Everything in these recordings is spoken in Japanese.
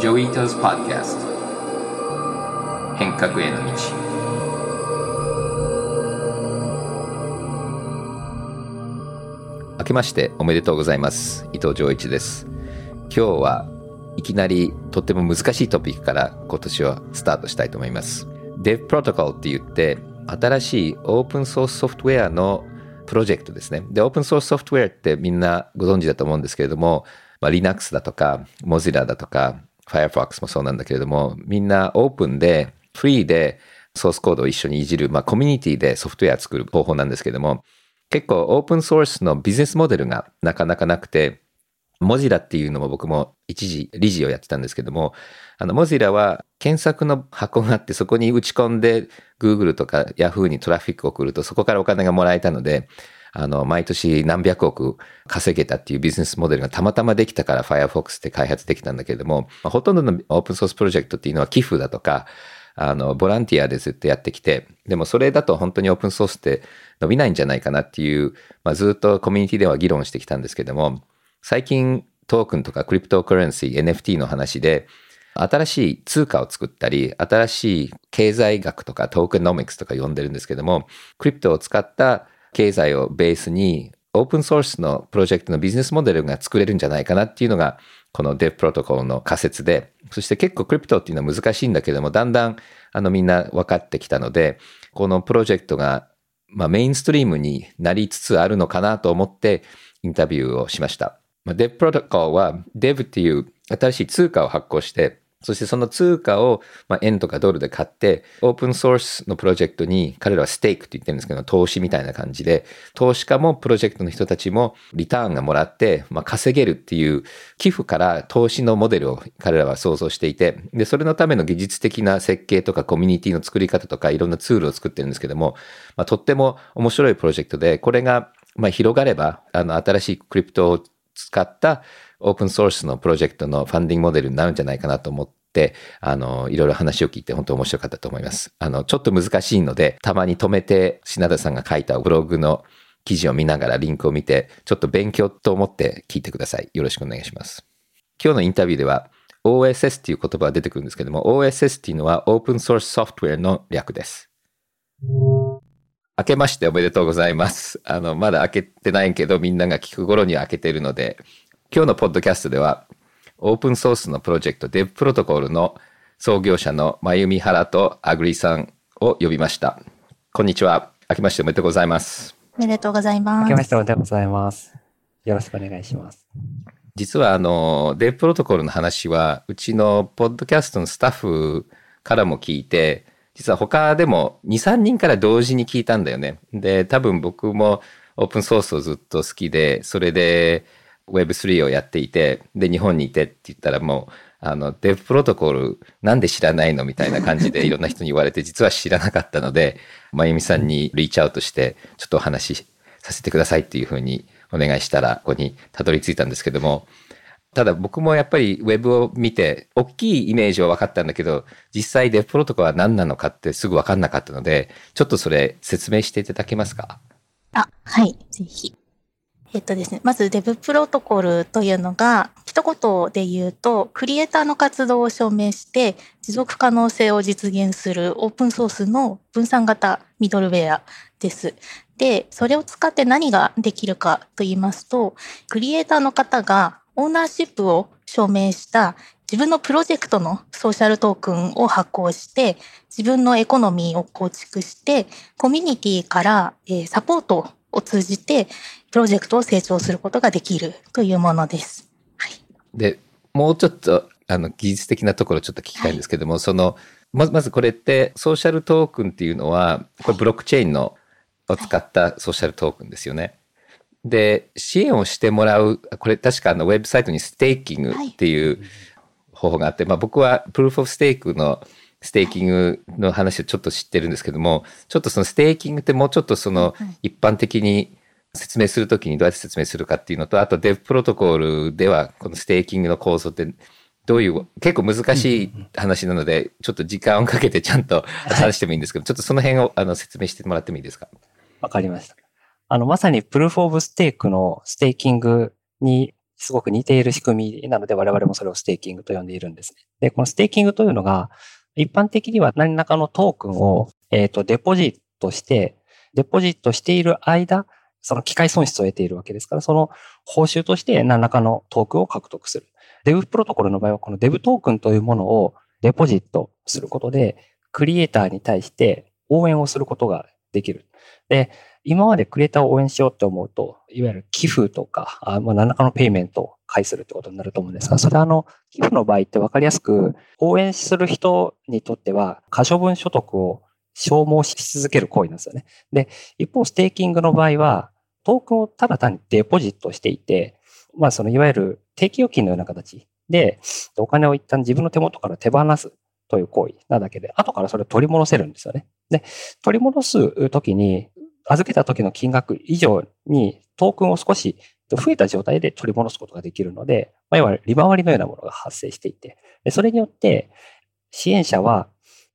Joi Ito's Podcast 変革への道。明けましておめでとうございます。伊藤穰一です。今日はいきなりとっても難しいトピックから今年はスタートしたいと思います。Dev Protocol って言って新しいオープンソースソフトウェアのプロジェクトですね。で、オープンソースソフトウェアってみんなご存知だと思うんですけれども、まあ、Linux だとか、Mozilla だとか、Firefox もそうなんだけれども、みんなオープンで、フリーでソースコードを一緒にいじる、まあ、コミュニティでソフトウェア作る方法なんですけども、結構オープンソースのビジネスモデルがなかなかなくて、モジラっていうのも僕も一時理事をやってたんですけども、あの、モジラは検索の箱があってそこに打ち込んで Google とか Yahoo にトラフィックを送るとそこからお金がもらえたので、あの、毎年何百億稼げたっていうビジネスモデルがたまたまできたから Firefox って開発できたんだけれども、まあ、ほとんどのオープンソースプロジェクトっていうのは寄付だとか、あの、ボランティアでずっとやってきて、でもそれだと本当にオープンソースって伸びないんじゃないかなっていう、まあ、ずっとコミュニティでは議論してきたんですけども、最近トークンとかクリプトカレンシー、NFT の話で、新しい通貨を作ったり、新しい経済学とかトークノミクスとか呼んでるんですけども、クリプトを使った経済をベースにオープンソースのプロジェクトのビジネスモデルが作れるんじゃないかなっていうのが、この Dev プロトコルの仮説で、そして結構クリプトっていうのは難しいんだけども、だんだんあのみんな分かってきたので、このプロジェクトがまあメインストリームになりつつあるのかなと思ってインタビューをしました。Dev プロトコルは Dev っていう新しい通貨を発行して、そしてその通貨を、まあ、円とかドルで買って、オープンソースのプロジェクトに彼らはステークって言ってるんですけど、投資みたいな感じで、投資家もプロジェクトの人たちもリターンがもらって、まあ、稼げるっていう寄付から投資のモデルを彼らは想像していて、で、それのための技術的な設計とかコミュニティの作り方とかいろんなツールを作ってるんですけども、まあ、とっても面白いプロジェクトで、これがまあ広がれば、あの、新しいクリプトを使ったオープンソースのプロジェクトのファンディングモデルになるんじゃないかなと思って、あの、いろいろ話を聞いて本当面白かったと思います。あの、ちょっと難しいので、たまに止めて、品田さんが書いたブログの記事を見ながらリンクを見て、ちょっと勉強と思って聞いてください。よろしくお願いします。今日のインタビューでは、OSS っていう言葉が出てくるんですけども、OSS っていうのはオープンソースソフトウェアの略です。明けましておめでとうございます。あの、まだ開けてないけど、みんなが聞く頃には開けてるので、今日のポッドキャストでは、オープンソースのプロジェクト Dev プロトコルの創業者のまゆみはらとあぐりさんを呼びました。こんにちは。明けましておめでとうございます。おめでとうございます。明けましておめでとうございます。よろしくお願いします。実はあの、デブプロトコルの話は、うちのポッドキャストのスタッフからも聞いて、実は他でも2、3人から同時に聞いたんだよね。で、多分僕もオープンソースをずっと好きで、それで Web3 をやっていて、で、日本にいてって言ったらもう、あの、デブプロトコルなんで知らないのみたいな感じでいろんな人に言われて、実は知らなかったので、まゆみさんにリーチアウトして、ちょっとお話しさせてくださいっていうふうにお願いしたら、ここにたどり着いたんですけども、ただ僕もやっぱりウェブを見て、大きいイメージは分かったんだけど、実際デフプロトコルは何なのかってすぐ分かんなかったので、ちょっとそれ説明していただけますか？あ、はい、ぜひ。えっとですね、まずデブプロトコルというのが、一言で言うと、クリエイターの活動を証明して、持続可能性を実現するオープンソースの分散型ミドルウェアです。で、それを使って何ができるかと言いますと、クリエイターの方がオーナーシップを証明した自分のプロジェクトのソーシャルトークンを発行して、自分のエコノミーを構築して、コミュニティからサポートを通じて、プロジェクトを成長することができるというものです。はい、で、もうちょっと、あの、技術的なところちょっと聞きたいんですけども、はい、その、まず、まずこれって、ソーシャルトークンっていうのは、これブロックチェーンの、を使ったソーシャルトークンですよね。で、支援をしてもらう、これ確かあのウェブサイトにステーキングっていう方法があって、はい、まあ僕は Proof of Stake のステーキングの話をちょっと知ってるんですけども、ちょっとそのステーキングってもうちょっとその一般的に説明するときにどうやって説明するかっていうのと、あと Dev Protocol ではこのステーキングの構造ってどういう、結構難しい話なので、ちょっと時間をかけてちゃんと話してもいいんですけど、ちょっとその辺をあの説明してもらってもいいですか？わかりました。あの、まさに Proof of Stake のステーキングにすごく似ている仕組みなので、我々もそれをステーキングと呼んでいるんですね。で、このステーキングというのが、一般的には何らかのトークンを、え、ー、と、デポジットして、デポジットしている間、その機会損失を得ているわけですから、その報酬として何らかのトークンを獲得する。 Dev Protocol の場合は、このデブトークンというものをデポジットすることで、クリエイターに対して応援をすることができる。で、今までクリエイターを応援しようって思うと、いわゆる寄付とか、あまあ、何らかのペイメントを返するってことになると思うんですが、それはあの、寄付の場合って分かりやすく、応援する人にとっては、可処分所得を消耗し続ける行為なんですよね。で、一方、ステーキングの場合は、トークンをただ単にデポジットしていて、まあ、そのいわゆる定期預金のような形で、お金を一旦自分の手元から手放すという行為なだけで、後からそれを取り戻せるんですよね。で、取り戻すときに、預けた時の金額以上にトークンを少し増えた状態で取り戻すことができるので、まあ、いわゆる利回りのようなものが発生していて、それによって支援者は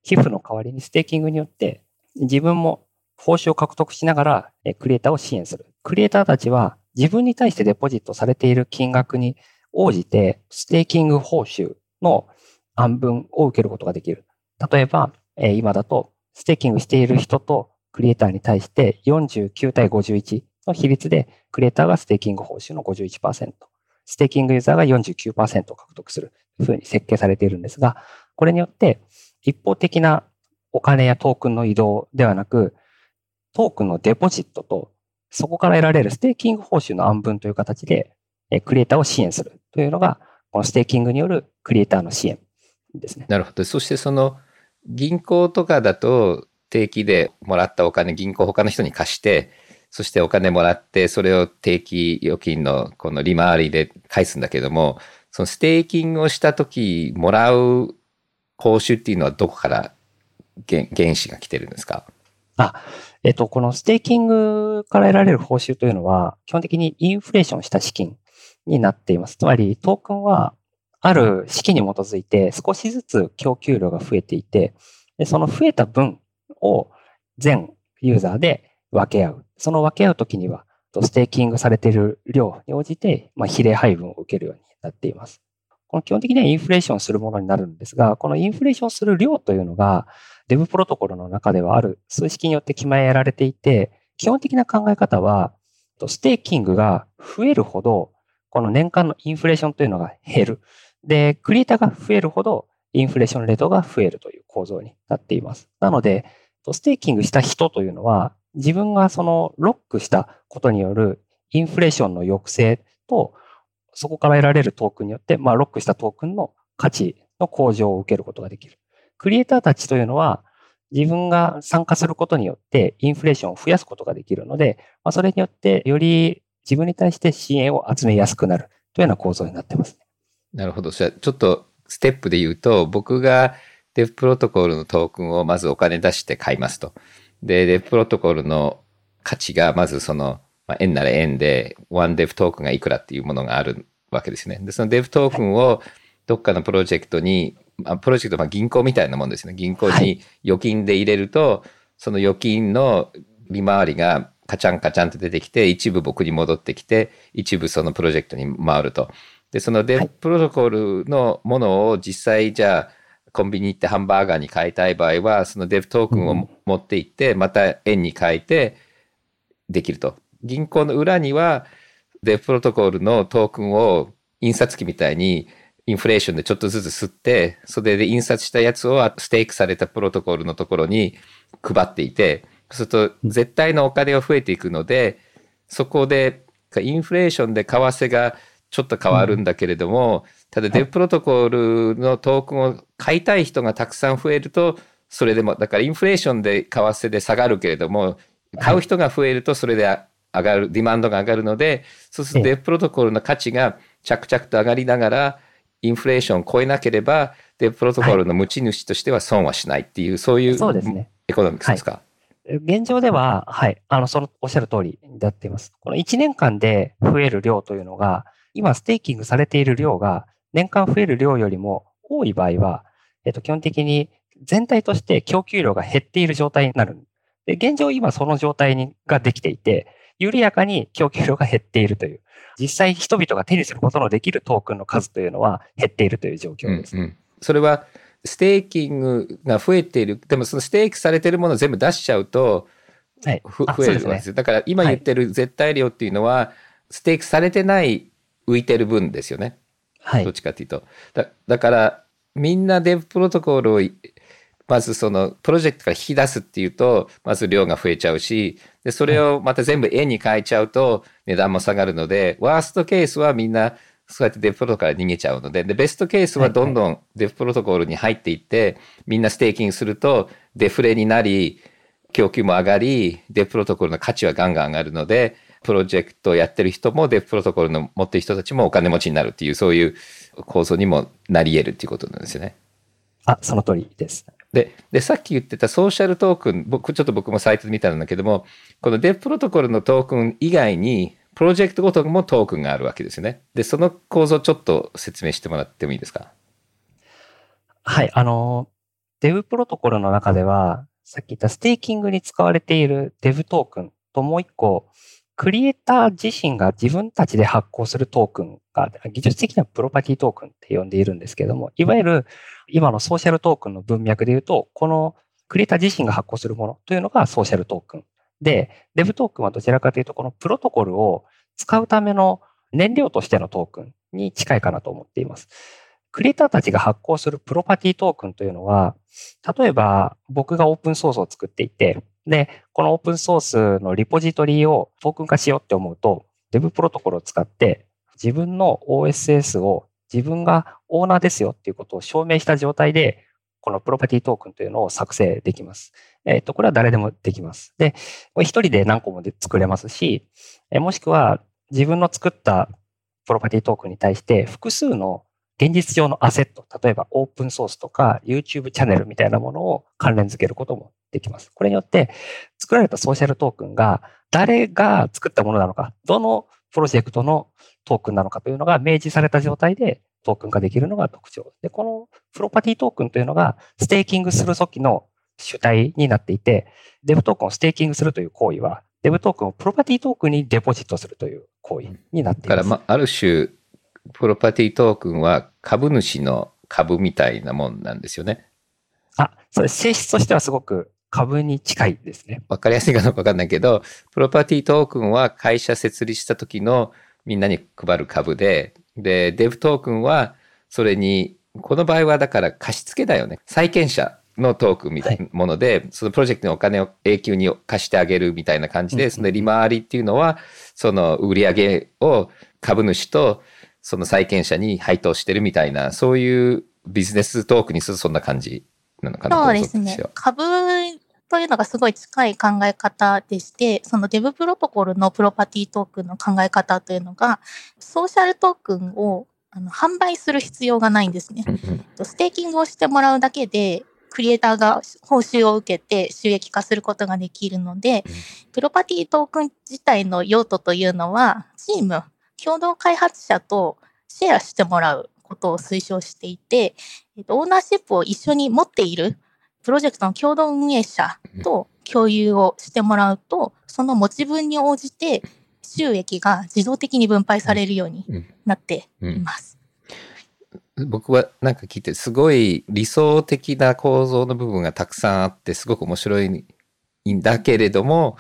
寄付の代わりにステーキングによって自分も報酬を獲得しながらクリエイターを支援する。クリエイターたちは自分に対してデポジットされている金額に応じてステーキング報酬の案分を受けることができる。例えば、今だとステーキングしている人とクリエイターに対して49対51の比率で、クリエイターがステーキング報酬の51%、ステーキングユーザーが49%を獲得するというふうに設計されているんですが、これによって一方的なお金やトークンの移動ではなく、トークンのデポジットと、そこから得られるステーキング報酬の案分という形で、クリエイターを支援するというのが、このステーキングによるクリエイターの支援ですね。なるほど。そしてその銀行とかだと、定期でもらったお金、銀行他の人に貸して、そしてお金もらって、それを定期預金のこの利回りで返すんだけども、そのステーキングをした時もらう報酬っていうのはどこから原資が来てるんですか？あ、えっと、このステーキングから得られる報酬というのは、基本的にインフレーションした資金になっています。つまり、トークンはある式に基づいて少しずつ供給量が増えていて、でその増えた分を全ユーザーで分け合う。その分け合うときには、ステーキングされている量に応じて、まあ、比例配分を受けるようになっています。この基本的にはインフレーションするものになるんですが、このインフレーションする量というのが、デブプロトコルの中ではある数式によって決められていて、基本的な考え方は、ステーキングが増えるほど、この年間のインフレーションというのが減る。で、クリエイターが増えるほど、インフレーションレートが増えるという構造になっています。なので、ステーキングした人というのは、自分がそのロックしたことによるインフレーションの抑制と、そこから得られるトークンによって、まあ、ロックしたトークンの価値の向上を受けることができる。クリエイターたちというのは、自分が参加することによってインフレーションを増やすことができるので、まあ、それによってより自分に対して支援を集めやすくなるというような構造になってますね。なるほど。じゃあ、ちょっとステップで言うと、僕がデフプロトコルのトークンをまずお金出して買いますと。で、デフプロトコルの価値がまずその、まあ、円なら円で、ワンデフトークンがいくらっていうものがあるわけですね。で、そのデフトークンをどっかのプロジェクトに、まあ、プロジェクト、まあ銀行みたいなもんですね。銀行に預金で入れると、はい、その預金の利回りがカチャンカチャンと出てきて、一部僕に戻ってきて、一部そのプロジェクトに回ると。で、そのデフプロトコルのものを実際じゃあ、コンビニ行ってハンバーガーに買いたい場合は、そのデフトークンを持って行って、また円に変えてできると。銀行の裏には、デフプロトコルのトークンを印刷機みたいにインフレーションでちょっとずつ吸って、それで印刷したやつをステークされたプロトコルのところに配っていて、そうすると絶対のお金が増えていくので、そこでインフレーションで為替がちょっと変わるんだけれども、ただデブプロトコルのトークンを買いたい人がたくさん増えると、それでも、だからインフレーションで為替で下がるけれども、買う人が増えるとそれで上がる、 demand が上がるので、そうすると Dev Protocol の価値が着々と上がりながら、インフレーションを超えなければ、 Dev Protocol の持ち主としては損はしないっていう、そういう economics ですか？現状では、はい、あの、その、おっしゃる通りになっています。この1年間で増える量というのが、今ステーキングされている量が年間増える量よりも多い場合は、えっと、基本的に全体として供給量が減っている状態になる。で、現状今その状態にができていて、緩やかに供給量が減っているという。実際人々が手にすることのできるトークンの数というのは減っているという状況です。うんうん、それはステーキングが増えている。でもそのステーキされているものを全部出しちゃうと、はい、増えるわけですよ。だから今言ってる絶対量っていうのは、ステーキされてない浮いてる分ですよね。はい。どっちかっていうと。だだからみんなデブプロトコルをまずそのプロジェクトから引き出すっていうと、まず量が増えちゃうし、で、それをまた全部円に変えちゃうと値段も下がるので、ワーストケースはみんなそうやってデフプロから逃げちゃうので、で、ベストケースはどんどんデフプロトコルに入っていって、みんなステーキングするとデフレになり、供給も上がり、デフプロトコルの価値はガンガン上がるので、プロジェクトをやってる人も Dev Protocol の持ってる人たちもお金持ちになるっていう、そういう構造にもなり得るっていうことなんですよね。あ、その通りです。で、で、さっき言ってたソーシャルトークン、僕、ちょっと僕もサイトで見たんだけども、この Dev Protocol のトークン以外に、プロジェクトごともトークンがあるわけですよね。で、その構造ちょっと説明してもらってもいいですか？はい、あの、 Dev Protocol の中では、さっき言ったステーキングに使われているデブトークンともう一個、クリエイター自身が自分たちで発行するトークンが、技術的にはプロパティトークンって呼んでいるんですけれども、いわゆる今のソーシャルトークンの文脈で言うと、このクリエイター自身が発行するものというのがソーシャルトークン。で、デブトークンはどちらかというと、このプロトコルを使うための燃料としてのトークンに近いかなと思っています。クリエイターたちが発行するプロパティトークンというのは、例えば僕がオープンソースを作っていて、で、このオープンソースのリポジトリをトークン化しようって思うと、Dev プロトコルを使って自分の OSS を自分がオーナーですよっていうことを証明した状態で、このプロパティトークンというのを作成できます。えっ、ー、と、これは誰でもできます。で、これ一人で何個もで作れますし、えもしくは自分の作ったプロパティトークンに対して複数の現実上のアセット、例えばオープンソースとか YouTube チャンネルみたいなものを関連付けることもできます。これによって作られたソーシャルトークンが誰が作ったものなのか、どのプロジェクトのトークンなのかというのが明示された状態でトークン化できるのが特徴。で、このプロパティトークンというのがステーキングする時の主体になっていて、デブトークンをステーキングするという行為は、デブトークンをプロパティトークンにデポジットするという行為になっています。だから、まあ、ある種、プロパティトークンは株主の株みたいなもんなんですよね。あ、そうです。性質としてはすごく株に近いですね。わかりやすいかどうかわかんないけど、プロパティトークンは会社設立した時のみんなに配る株で、で、デブトークンはそれに、この場合はだから貸付だよね。債権者のトークンみたいなもので、はい、そのプロジェクトにお金を永久に貸してあげるみたいな感じで、その利回りっていうのは、その売り上げを株主とその債権者に配当してるみたいな、そういうビジネストークにするとそんな感じなのかなそうですね。株というのがすごい近い考え方でして、そのデブプロトコルのプロパティトークンの考え方というのが、ソーシャルトークンをあの販売する必要がないんですね。ステーキングをしてもらうだけで、クリエイターが報酬を受けて収益化することができるので、プロパティトークン自体の用途というのは、チーム、共同開発者とシェアしてもらうことを推奨していて、えっと、オーナーシップを一緒に持っているプロジェクトの共同運営者と共有をしてもらうと、その持ち分に応じて収益が自動的に分配されるようになっています。僕はなんか聞いてすごい理想的な構造の部分がたくさんあってすごく面白いんだけれども、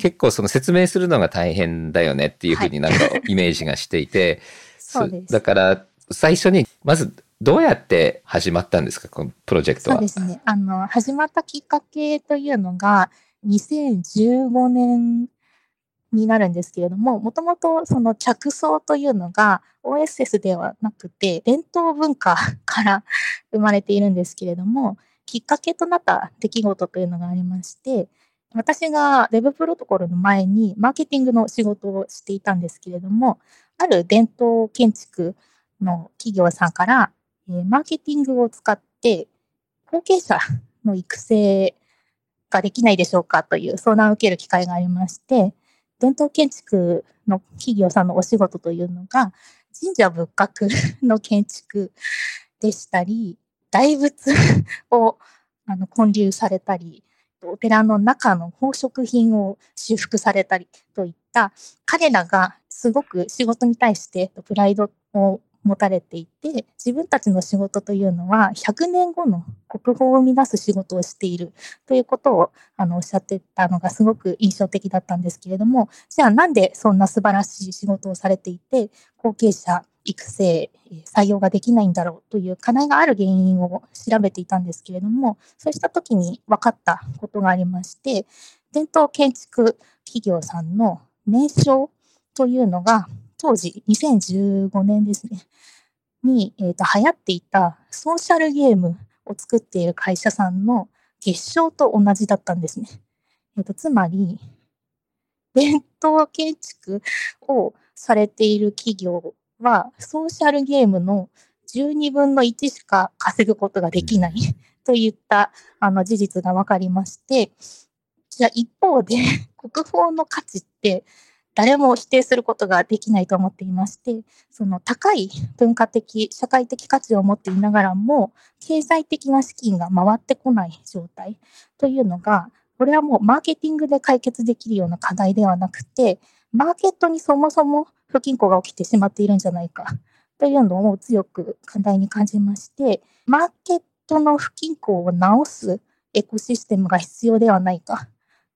結構その説明するのが大変だよねっていうふうになんか イメージがしていて、そうです。だから最初にまずどうやって始まったんですか？このプロジェクトは。そうですね。あの、始まったきっかけというのが2015年になるんですけれども、もともとその着想というのが OSS ではなくて伝統文化から 生まれているんですけれども、きっかけとなった出来事というのがありまして、私が Web プロトコルの前にマーケティングの仕事をしていたんですけれども、ある伝統建築の企業さんから、えー、マーケティングを使って後継者の育成ができないでしょうかという相談を受ける機会がありまして、伝統建築の企業さんのお仕事というのが、神社仏閣の建築でしたり、大仏をあの建立されたり、お寺の中の宝飾品を修復されたりといった彼らがすごく仕事に対してプライドを持たれていて自分たちの仕事というのは100年後の国宝を生み出す仕事をしているということをあのおっしゃってたのがすごく印象的だったんですけれどもじゃあなんでそんな素晴らしい仕事をされていて後継者育成、採用ができないんだろうという課題がある原因を調べていたんですけれども、そうした時に分かったことがありまして、伝統建築企業さんの名称というのが、当時2015年ですね、に、えーと、流行っていたソーシャルゲームを作っている会社さんの月賞と同じだったんですね。えーとつまり、伝統建築をされている企業はソーシャルゲームの12分の1しか稼ぐことができないといったあの事実が分かりまして、じゃあ一方で 国宝の価値って誰も否定することができないと思っていまして、その高い文化的、社会的価値を持っていながらも、経済的な資金が回ってこない状態というのが、これはもうマーケティングで解決できるような課題ではなくて、マーケットにそもそも不均衡が起きてしまっているんじゃないか。というのを強く課題に感じまして、マーケットの不均衡を直すエコシステムが必要ではないか。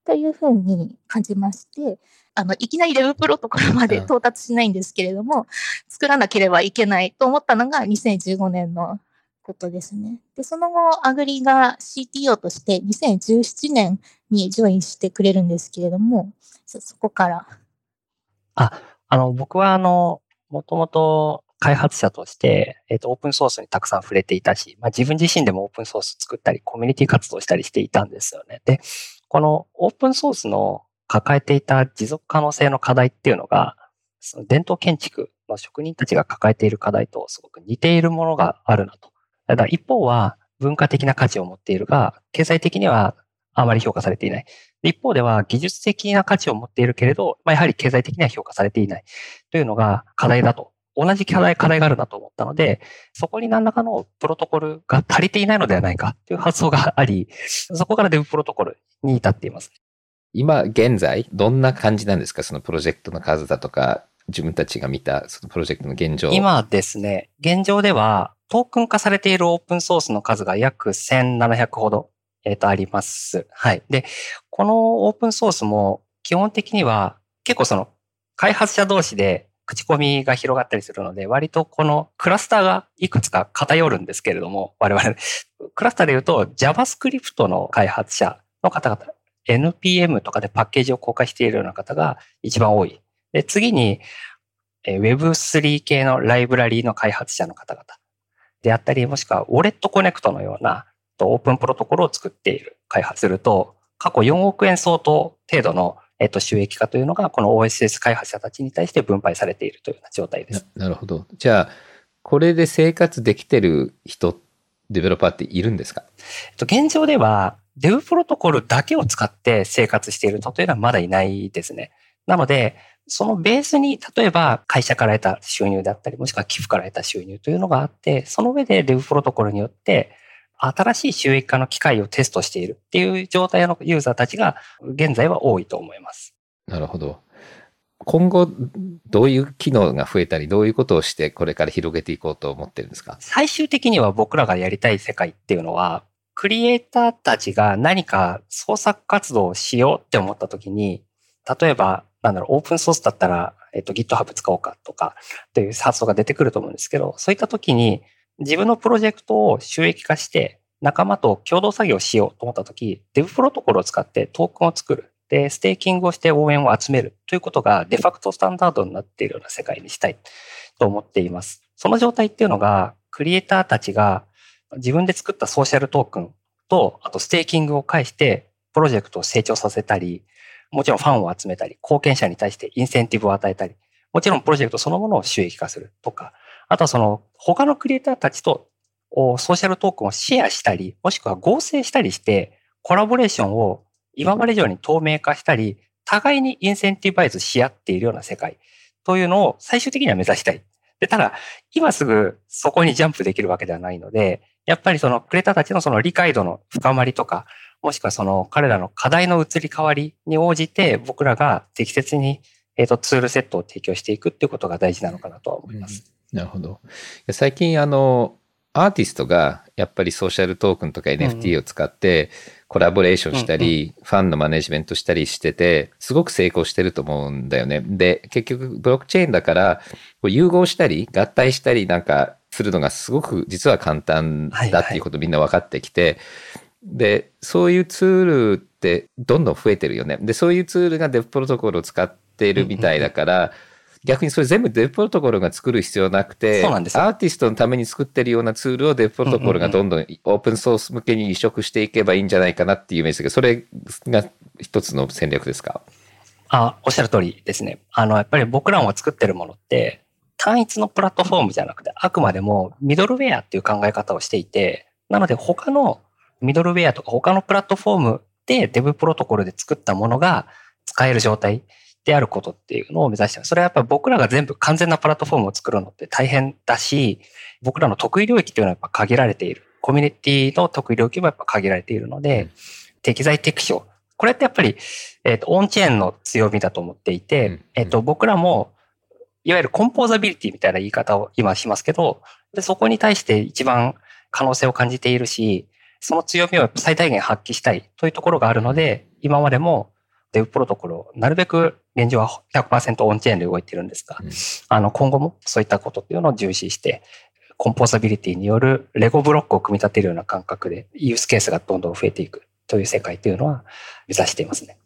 というふうに感じまして、あの、いきなりレブプロトコルまで到達しないんですけれども、作らなければいけないと思ったのが2015年のことですね。で、その後、アグリが CTO として2017年にジョインしてくれるんですけれども、そこから。あ、あの、僕はあの、もともと開発者として、えっ、ー、と、オープンソースにたくさん触れていたし、まあ、自分自身でもオープンソース作ったり、コミュニティ活動したりしていたんですよね。で、このオープンソースの抱えていた持続可能性の課題っていうのが、その伝統建築の職人たちが抱えている課題とすごく似ているものがあるなと。ただ一方は文化的な価値を持っているが、経済的にはあまり評価されていない。一方では技術的な価値を持っているけれど、まあ、やはり経済的には評価されていないというのが課題だと。同じ課題、課題があるなと思ったので、そこに何らかのプロトコルが足りていないのではないかという発想があり、そこからデブプロトコルに至っています。今現在、どんな感じなんですか？そのプロジェクトの数だとか、自分たちが見たそのプロジェクトの現状。今ですね、現状ではトークン化されているオープンソースの数が約1700ほどえっ、ー、と、あります。はい。で、このオープンソースも基本的には結構その開発者同士で口コミが広がったりするので、割とこのクラスターがいくつか偏るんですけれども、我々、クラスターで言うと JavaScript の開発者の方々、NPM とかでパッケージを公開しているような方が一番多い。で、次に Web3 系のライブラリーの開発者の方々であったり、もしくはウォレットコネクトのようなとオープンプロトコルを作っている、開発すると、過去4億円相当程度のえっと、収益化というのが、この OSS 開発者たちに対して分配されているというような状態です。なるほど。じゃあ、これで生活できてる人、デベロッパーっているんですか、えっと、現状では、デブプロトコルだけを使って生活している人というのはまだいないですね。なので、そのベースに、例えば会社から得た収入だったり、もしくは寄付から得た収入というのがあって、その上でデブプロトコルによって、新しい収益化の機会をテストしているっていう状態のユーザーたちが現在は多いと思います。なるほど。今後、どういう機能が増えたり、どういうことをしてこれから広げていこうと思ってるんですか？最終的には僕らがやりたい世界っていうのは、クリエイターたちが何か創作活動をしようって思った時に、例えば、なんだろう、オープンソースだったら、えっと、GitHub 使おうかとか、という発想が出てくると思うんですけど、そういった時に、自分のプロジェクトを収益化して仲間と共同作業しようと思ったとき、 Dev Protocol を使ってトークンを作る。で、ステーキングをして応援を集めるということがデファクトスタンダードになっているような世界にしたいと思っています。その状態っていうのが、クリエイターたちが自分で作ったソーシャルトークンと、あとステーキングを介して、プロジェクトを成長させたり、もちろんファンを集めたり、貢献者に対してインセンティブを与えたり、もちろんプロジェクトそのものを収益化するとか、あとはその他のクリエイターたちとソーシャルトークンをシェアしたり、もしくは合成したりして、コラボレーションを今まで以上に透明化したり、互いに incentivize し合っているような世界というのを最終的には目指したい。で、ただ、今すぐそこにジャンプできるわけではないので、やっぱりそのクレターたちのその理解度の深まりとかもしくはその彼らの課題の移り変わりに応じて僕らが適切に、えっ、と、ツールセットを提供していくっていうことが大事なのかなとは思います。うん、なるほど。最近、あの、アーティストがやっぱりソーシャルトークンとか NFT を使ってコラボレーションしたり、ファンのマネジメントしたりしてて、すごく成功してると思うんだよね。で、結局ブロックチェーンだから、融合したり、合体したりなんかするのがすごく実は簡単だっていうことみんな分かってきて、で、そういうツールってどんどん増えてるよね。で、そういうツールがデフプロトコルを使っているみたいだから、逆にそれ全部デフプロトコルが作る必要なくて、アーティストのために作ってるようなツールをデフプロトコルがどんどんオープンソース向けに移植していけばいいんじゃないかなっていうイメージ。ですけど、それが一つの戦略ですか？あ、おっしゃる通りですね。あの、やっぱり僕らも作ってるものって、単一のプラットフォームじゃなくて、あくまでもミドルウェアっていう考え方をしていて、なので他のミドルウェアとか他のプラットフォームでデブプロトコルで作ったものが使える状態であることっていうのを目指してます。それはやっぱり僕らが全部完全なプラットフォームを作るのって大変だし、僕らの得意領域っていうのはやっぱ限られている。コミュニティの得意領域もやっぱ限られているので、適材適所。これってやっぱり、えっ、ー、と、オンチェーンの強みだと思っていて、えっ、と、僕らも、いわゆるコンポーザビリティみたいな言い方を今しますけど、でそこに対して一番可能性を感じているし、その強みを最大限発揮したいというところがあるので、今までもデブプロトコルをなるべく現状は100%オンチェーンで動いているんですが、うん、あの今後もそういったことっていうのを重視して、コンポーザビリティによるレゴブロックを組み立てるような感覚でユースケースがどんどん増えていくという世界というのは目指していますね。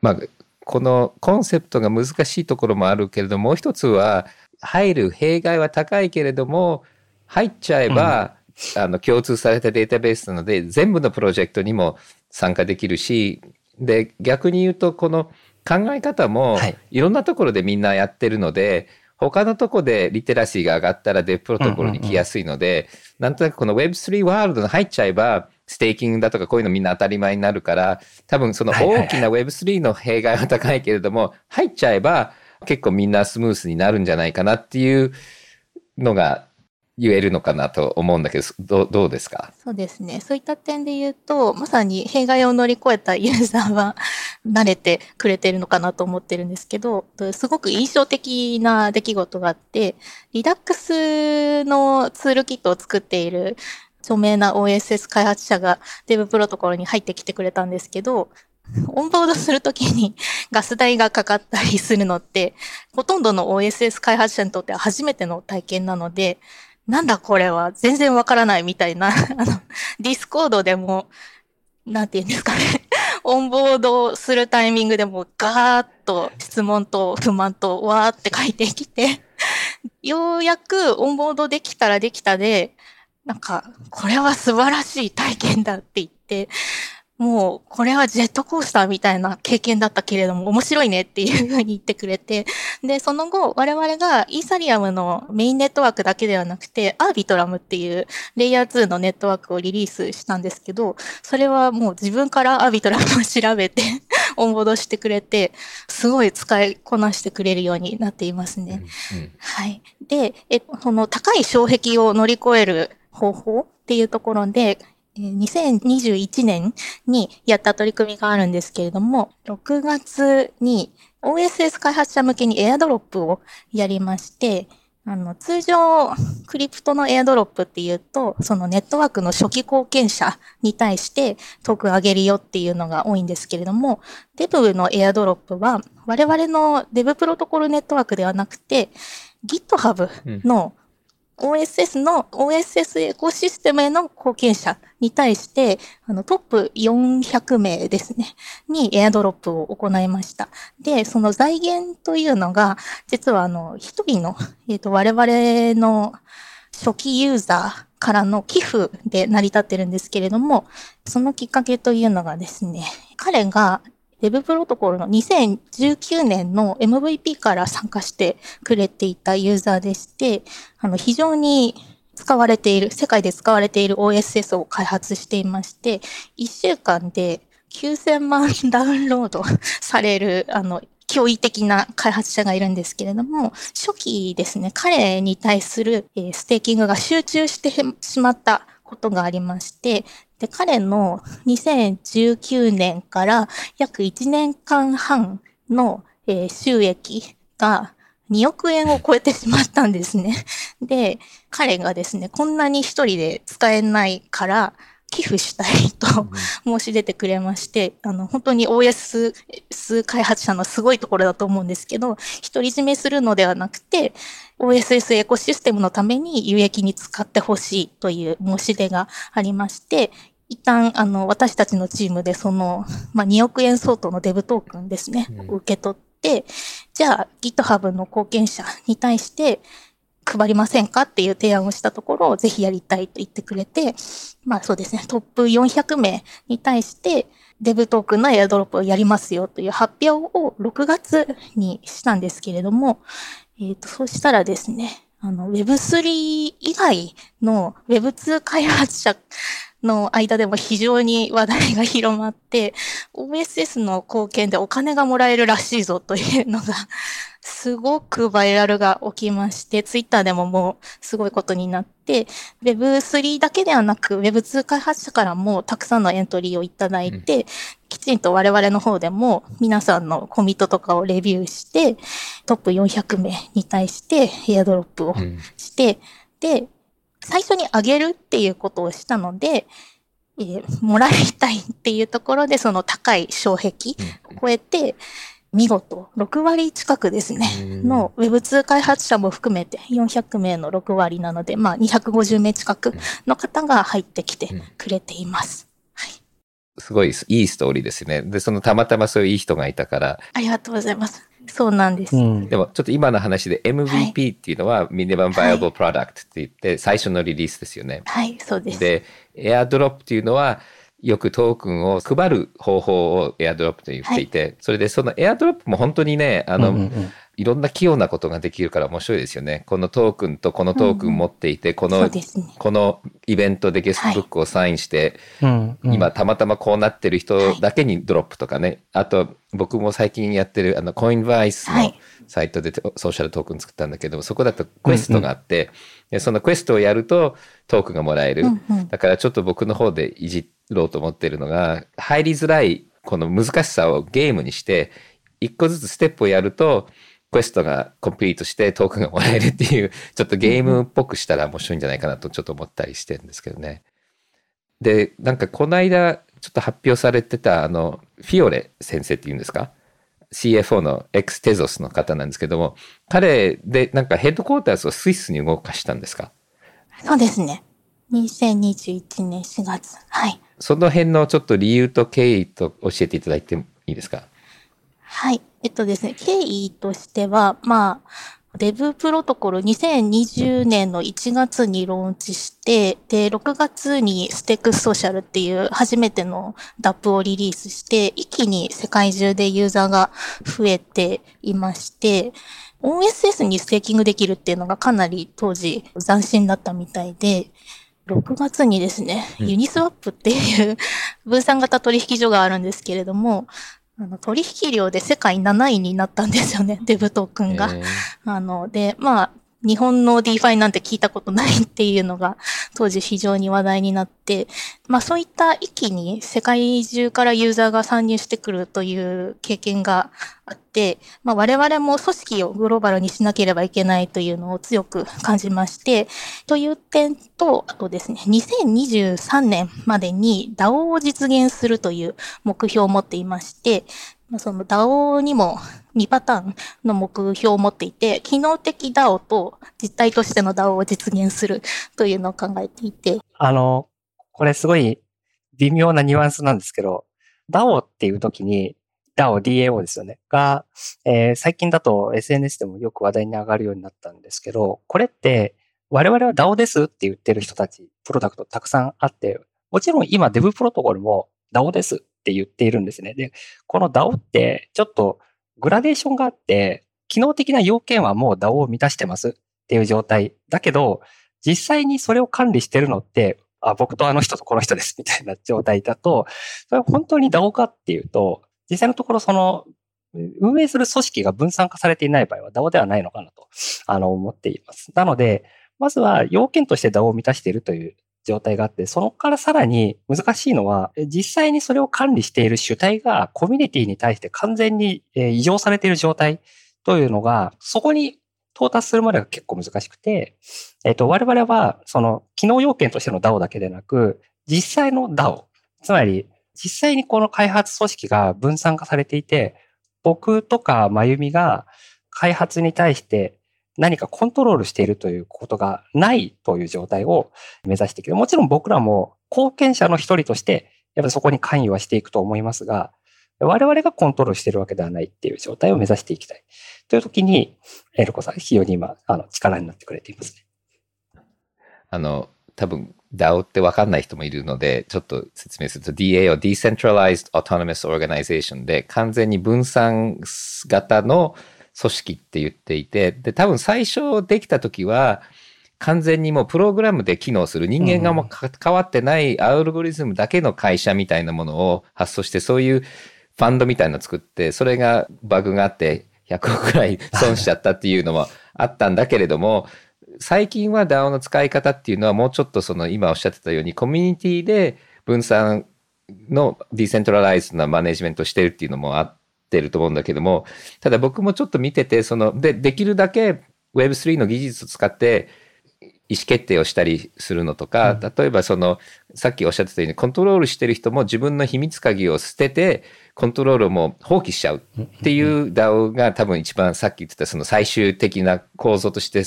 まあ、このコンセプトが難しいところもあるけれどもう一つは入る弊害は高いけれども入っちゃえば、うん、あの共通されたデータベースなので全部のプロジェクトにも参加できるしで、逆に言うと、この考え方も、い。ろんなところでみんなやってるので、他のとこでリテラシーが上がったらデプロトコルに来やすいので、なんとなくこの Web3 ワールドに入っちゃえば、ステーキングだとかこういうのみんな当たり前になるから、多分その大きな Web3 の弊害は高いけれども、入っちゃえば結構みんなスムースになるんじゃないかなっていうのが言えるのかなと思うんだけどどうですか？そうですね。そういった点で言うとまさに弊害を乗り越えたユーザーは慣れてくれてるのかなと思ってるんですけどすごく印象的な出来事があってリダックスのツールキットを作っている著名な OSS 開発者が Dev Protocol に入ってきてくれたんですけど onboard するときに ガス代がかかったりするのって、ほとんどの OSS 開発者にとっては初めての体験なので、なんだこれは全然わからないみたいな、あの、 Discord でも、なんて言うんですかね、onboard するタイミングでもガーッと質問と不満とわーって書いてきて、ようやくオンボードできたらできたで、なんか、これは素晴らしい体験だって言って、もう、これはジェットコースターみたいな経験だったけれども、面白いねっていうふうに言ってくれて、で、その後、我々がイーサリアムのメインネットワークだけではなくて、アービトラムっていうレイヤー2のネットワークをリリースしたんですけど、それはもう自分からアービトラムを調べて オンボードしてくれて、すごい使いこなしてくれるようになっていますね。うんうん、はい。で、え、その高い障壁を乗り越える方法っていうところで、2021年にやった取り組みがあるんですけれども、6月に OSS 開発者向けにエアドロップをやりまして、あの、通常、クリプトのエアドロップっていうと、そのネットワークの初期貢献者に対してトークン上げるよっていうのが多いんですけれども、デブのエアドロップは、我々のデブプロトコルネットワークではなくて、GitHub の OSS の OSS エコシステムへの貢献者に対して、あのトップ400名ですね、にエアドロップを行いました。で、その財源というのが、実はあの、一人の、えっ、ー、と、我々の初期ユーザーからの寄付で成り立ってるんですけれども、そのきっかけというのがですね、彼がデブプロトコルの2019年の MVP から参加してくれていたユーザーでして、あの、非常に使われている、世界で使われている OSS を開発していまして、1週間で9000万ダウンロード される、あの、驚異的な開発者がいるんですけれども、初期ですね、彼に対する、ステーキングが集中してしまったことがありまして、で、彼の2019年から約1年間半の、えー収益が2億円を超えてしまったんですね。で、彼がですね、こんなに一人で使えないから、寄付したいと申し出てくれまして、あの、本当に OS 開発者のすごいところだと思うんですけど、独り占めするのではなくて、OSS エコシステムのために有益に使ってほしいという申し出がありまして、一旦、あの、私たちのチームでその、まあ、2億円相当のデブトークンですね、うん。受け取って、じゃあ GitHub の貢献者に対して配りませんかっていう提案をしたところを、ぜひやりたいと言ってくれて、まあそうですね、トップ400名に対して、デブトークンのエアドロップをやりますよという発表を6月にしたんですけれども、えっ、と、そうしたらですね、あの、Web3 以外の Web2 開発者の間でも非常に話題が広まって、OSS の貢献でお金がもらえるらしいぞというのが、すごくバイラルが起きまして、ツイッターでももうすごいことになって、Web3 だけではなく Web2 開発者からもたくさんのエントリーをいただいて、きちんと我々の方でも皆さんのコミットとかをレビューして、トップ400名に対してエアドロップをうん。して、で、最初に上げるっていうことをしたので、えーもらいたいっていうところで、その高い障壁を超えて、見事、6割近くですね、うんの Web2 開発者も含めて400名の6割なので、まあ250名近くの方が入ってきてくれています。はい。すごいいいストーリーですよね。で、そのたまたまそういういい人がいたから、ありがとうございます。そうなんです。うんでもちょっと今の話で MVP っていうのは Minimum Viable Product って言って最初のリリースですよね。はい、そうです。で、エアドロップっていうのは、よくトークンを配る方法をエアドロップと言っていて、それでそのエアドロップも本当にね、あの、うんうんうんいろんな器用なことができるから面白いですよね。このトークンとこのトークン持っていて、こそのうですね。このイベントで guest book をサインして、うんうん。今たまたまこうなってる人だけにドロップとかね、あと僕も最近やってるあの Coinvise のはい。サイトでソーシャルトークン作ったんだけど、そこだとクエストがあって、でそのクエストをやるとトークンがもらえる。うんうん。だからちょっと僕の方でいじろうと思ってるのが、入りづらいこの難しさをゲームにして、一個ずつステップをやると、クエストがコンプリートしてトークンがもらえるっていう、ちょっとゲームっぽくしたら面白いんじゃないかなとちょっと思ったりしてるんですけどね。で、なんかこの間ちょっと発表されてたあの、フィオレ先生っていうんですか ?CFO のエクステゾスの方なんですけども、彼でなんかヘッドクォーターズをスイスに動かしたんですか？そうですね。2021年4月。はい。その辺のちょっと理由と経緯と教えていただいてもいいですか？はい。えっとですね、経緯としては、まあ、デブプロトコル2020年の1月にローンチして、で、6月にステックスソーシャルっていう初めての DAP をリリースして、一気に世界中でユーザーが増えていまして、OSS にステーキングできるっていうのがかなり当時斬新だったみたいで、6月にですね、うんユニスワップっていう 分散型取引所があるんですけれども、あの取引量で世界7位になったんですよね、デブトークンが。えーあの、で、まあ、日本の DeFi なんて聞いたことないっていうのが当時非常に話題になって、まあそういった一気に世界中からユーザーが参入してくるという経験があって、まあ我々も組織をグローバルにしなければいけないというのを強く感じまして、という点と、あとですね、2023年までに DAO を実現するという目標を持っていまして、その DAO にも 2パターンの目標を持っていて、機能的 DAO と実体としての DAO を実現するというのを考えていて、あの、これすごい微妙なニュアンスなんですけど、DAO っていう時に、DAO、DAO ですよね。が、えー最近だと SNS でもよく話題に上がるようになったんですけど、これって、我々は DAO ですって言ってる人たち、プロダクトたくさんあって、もちろん今 Dev プロトコルも DAO ですって言っているんですね。で、この DAO ってちょっとグラデーションがあって、機能的な要件はもう DAO を満たしてますっていう状態。だけど、実際にそれを管理してるのって、あ、僕とあの人とこの人です みたいな状態だと、それは本当に DAO かっていうと、実際のところその、運営する組織が分散化されていない場合は DAO ではないのかなと、あの、思っています。なので、まずは要件として DAO を満たしているという状態があって、そこからさらに難しいのは、実際にそれを管理している主体がコミュニティに対して完全に異常されている状態というのが、そこに到達するまでが結構難しくて、えっ、と、我々は、その、機能要件としての DAO だけでなく、実際の DAO、つまり、実際にこの開発組織が分散化されていて、僕とかまゆみが開発に対して何かコントロールしているということがないという状態を目指していく。もちろん僕らも貢献者の一人として、やっぱりそこに関与はしていくと思いますが、我々がコントロールしているわけではないっていう状態を目指していきたい。という時に、エルコさん、非常に今、あの、力になってくれていますね。あの、多分 DAO って分かんない人もいるので、ちょっと説明すると DA は Decentralized Autonomous Organization で完全に分散型の組織って言っていて、で、多分最初できた時は、完全にもうプログラムで機能する人間がもう変わってないアルゴリズムだけの会社みたいなものを発想して、そういうファンドみたいなのを作って、それがバグがあって100億くらい損しちゃったっていうのもあったんだけれども、最近は DAO の使い方っていうのはもうちょっとその今おっしゃってたようにコミュニティで分散のディセントラライズなマネジメントしてるっていうのもあって、ってると思うんだけども、ただ僕もちょっと見てて、その、で、できるだけ Web3 の技術を使って意思決定をしたりするのとか、例えばその、さっきおっしゃってたように、コントロールしてる人も自分の秘密鍵を捨てて、コントロールをもう放棄しちゃうっていう DAO が多分一番さっき言ってたその最終的な構造として、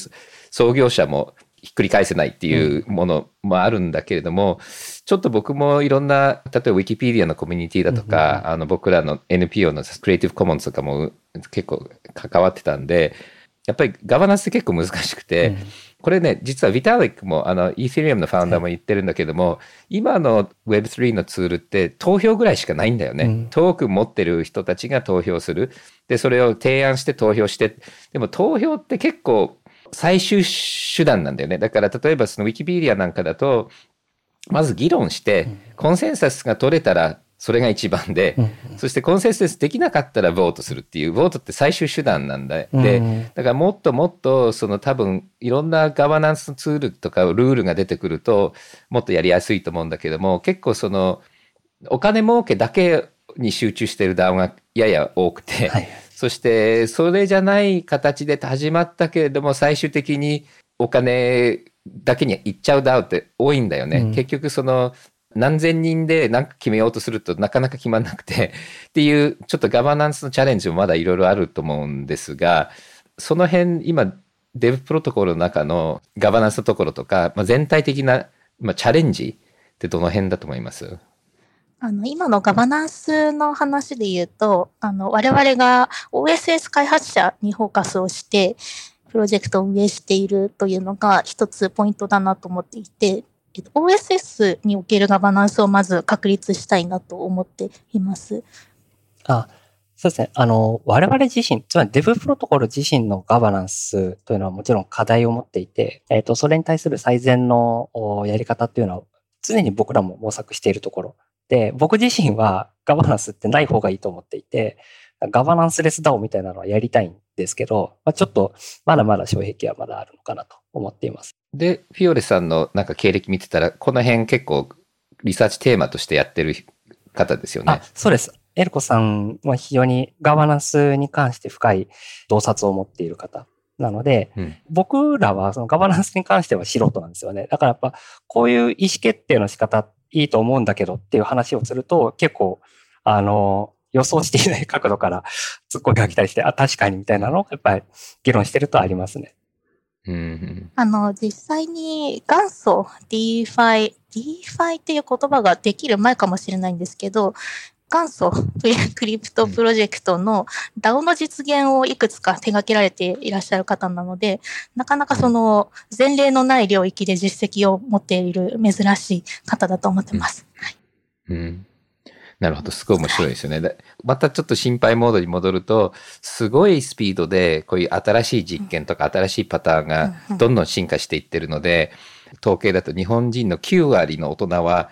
創業者もひっくり返せないっていうものもあるんだけれども、ちょっと僕もいろんな、例えば Wikipedia のコミュニティだとか、あの僕らの NPO のクリエイティブコモンズとかも結構関わってたんで、やっぱりガバナンスって結構難しくて、これね、実はビタリックも、あの、イーセリアムのファウンダーも言ってるんだけども、今の Web3 のツールって投票ぐらいしかないんだよね。トークン持ってる人たちが投票する。で、それを提案して投票して。でも投票って結構最終手段なんだよね。だから例えばそのウィキペディアなんかだと、まず議論して、コンセンサスが取れたらそれが一番で、そしてコンセンサスできなかったらボートするっていう、ボートって最終手段なんだ。で、だからもっともっと、その多分、いろんなガバナンスツールとかルールが出てくると、もっとやりやすいと思うんだけども、結構その、お金儲けだけに集中してるダウンがやや多くて、はいそしてそれじゃない形で始まったけれども最終的にお金だけに行っちゃう DAO って多いんだよね。うん、結局その何千人で何か決めようとするとなかなか決まんなくて。っていうちょっとガバナンスのチャレンジもまだいろいろあると思うんですがその辺今デブプロトコルの中のガバナンスのところとか、まあ、全体的な、まあ、チャレンジってどの辺だと思います？あの、今のガバナンスの話で言うと、あの、我々が OSS 開発者にフォーカスをして、プロジェクトを運営しているというのが一つポイントだなと思っていて、OSS におけるガバナンスをまず確立したいなと思っています。あ、そうですね。あの、我々自身、つまり Dev プロトコル自身のガバナンスというのはもちろん課題を持っていて、えっ、と、それに対する最善のやり方っていうのは常に僕らも模索しているところで、僕自身はガバナンスってない方がいいと思っていて、ガバナンスレス DAO みたいなのはやりたいんですけど、まあ、ちょっとまだまだ障壁はまだあるのかなと思っています。で、フィオレさんのなんか経歴見てたら、この辺結構リサーチテーマとしてやってる方ですよね。あ、そうです。エルコさんは非常にガバナンスに関して深い洞察を持っている方なので、うん、僕らはそのガバナンスに関しては素人なんですよね。だからやっぱこういう意思決定の仕方いいと思うんだけどっていう話をすると、結構、あの、予想していない角度から 突っ込みが来たりして、あ、確かにみたいなのをやっぱり議論してるとありますね。うん、あの、実際に元祖 DeFi、DeFi っていう言葉ができる前かもしれないんですけど、元祖というクリプトプロジェクトの DAO の実現をいくつか手掛けられていらっしゃる方なので、なかなかその前例のない領域で実績を持っている珍しい方だと思ってます。はい、うんなるほど。すごい面白いですよね。またちょっと心配モードに戻ると、すごいスピードで、こういう新しい実験とか新しいパターンがどんどん進化していってるので、統計だと日本人の9割の大人は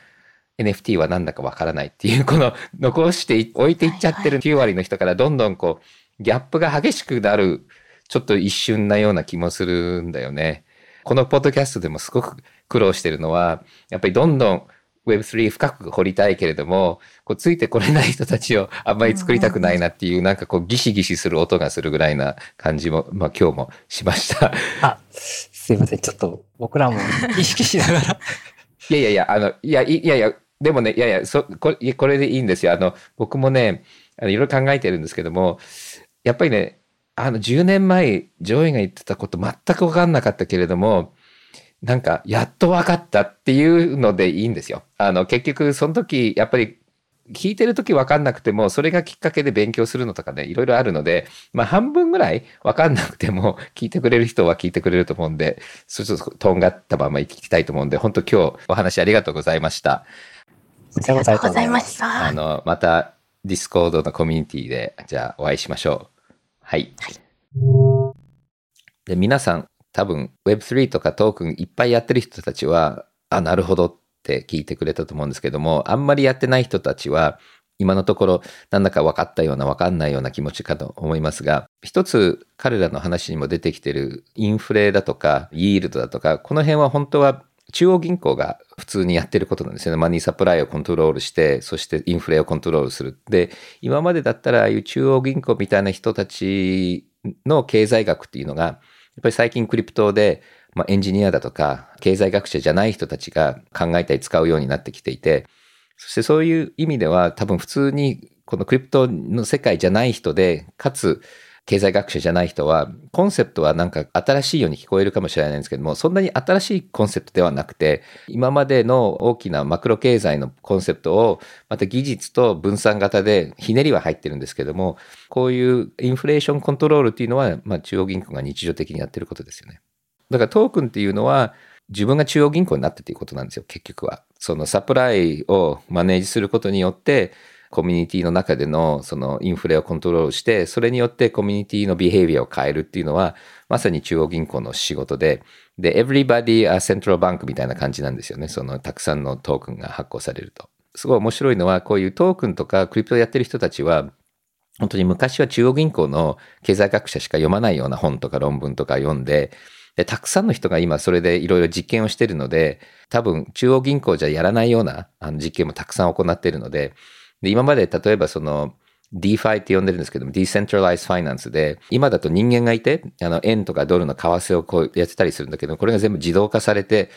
NFT は何だかわからないっていう、この残して置いていっちゃってる9割の人からどんどんこう、ギャップが激しくなる、ちょっと一瞬なような気もするんだよね。このポッドキャストでもすごく苦労してるのは、やっぱりどんどん Web3 深く掘りたいけれども、こうついてこれない人たちをあんまり作りたくないなっていう、なんかこうギシギシする音がするぐらいな感じも、まあ今日もしました。あ、すいません。ちょっと僕らも意識しながら。いやいやいや、あの、いや、いやいや、でもね、いやいや、そこれこれでいいんですよ。あの、僕もね、いろいろ考えてるんですけども、やっぱりね、あの、10年前、ジョイが言ってたこと全く分かんなかったけれども、なんか、やっと分かったっていうのでいいんですよ。あの、結局、その時、やっぱり、聞いてる時分かんなくても、それがきっかけで勉強するのとかね、いろいろあるので、まあ、半分ぐらい分かんなくても、聞いてくれる人は聞いてくれると思うんで、そうちょっととんがったまま聞きたいと思うんで、本当今日お話ありがとうございました。ありがとうございましたあの、また、 Discord のコミュニティで、じゃあお会いしましょう。はい。で、皆さん、多分 Web3 とかトークンいっぱいやってる人たちは、あ、なるほどって聞いてくれたと思うんですけども、あんまりやってない人たちは、今のところ、なんだか分かったような分かんないような気持ちかと思いますが、一つ彼らの話にも出てきてるインフレだとか、イールドだとか、この辺は本当は中央銀行が普通にやってることなんですよね。マニーサプライをコントロールして、そしてインフレをコントロールする。で、今までだったら、ああいう中央銀行みたいな人たちの経済学っていうのが、やっぱり最近クリプトで、まあ、エンジニアだとか、経済学者じゃない人たちが考えたり使うようになってきていて、そしてそういう意味では多分普通にこのクリプトの世界じゃない人で、かつ経済学者じゃない人は、コンセプトはなんか新しいように聞こえるかもしれないんですけども、そんなに新しいコンセプトではなくて、今までの大きなマクロ経済のコンセプトを、また技術と分散型でひねりは入ってるんですけども、こういうインフレーションコントロールっていうのは、まあ中央銀行が日常的にやってることですよね。だからトークンっていうのは、自分が中央銀行になってっていうことなんですよ、結局は。そのサプライをマネージすることによって、コミュニティの中でのそのインフレをコントロールして、それによってコミュニティのビヘイビアを変えるっていうのは、まさに中央銀行の仕事で、で、everybody a central bank みたいな感じなんですよね。そのたくさんのトークンが発行されると。すごい面白いのは、こういうトークンとかクリプトやってる人たちは、本当に昔は中央銀行の経済学者しか読まないような本とか論文とか読んで、で、たくさんの人が今それでいろいろ実験をしてるので、多分中央銀行じゃやらないようなあの実験もたくさん行っているので、で、今まで例えばその DeFi って呼んでるんですけども、Decentralized Finance で、今だと人間がいて、あの、円とかドルの為替をこうやってたりするんだけど、これが全部自動化されて、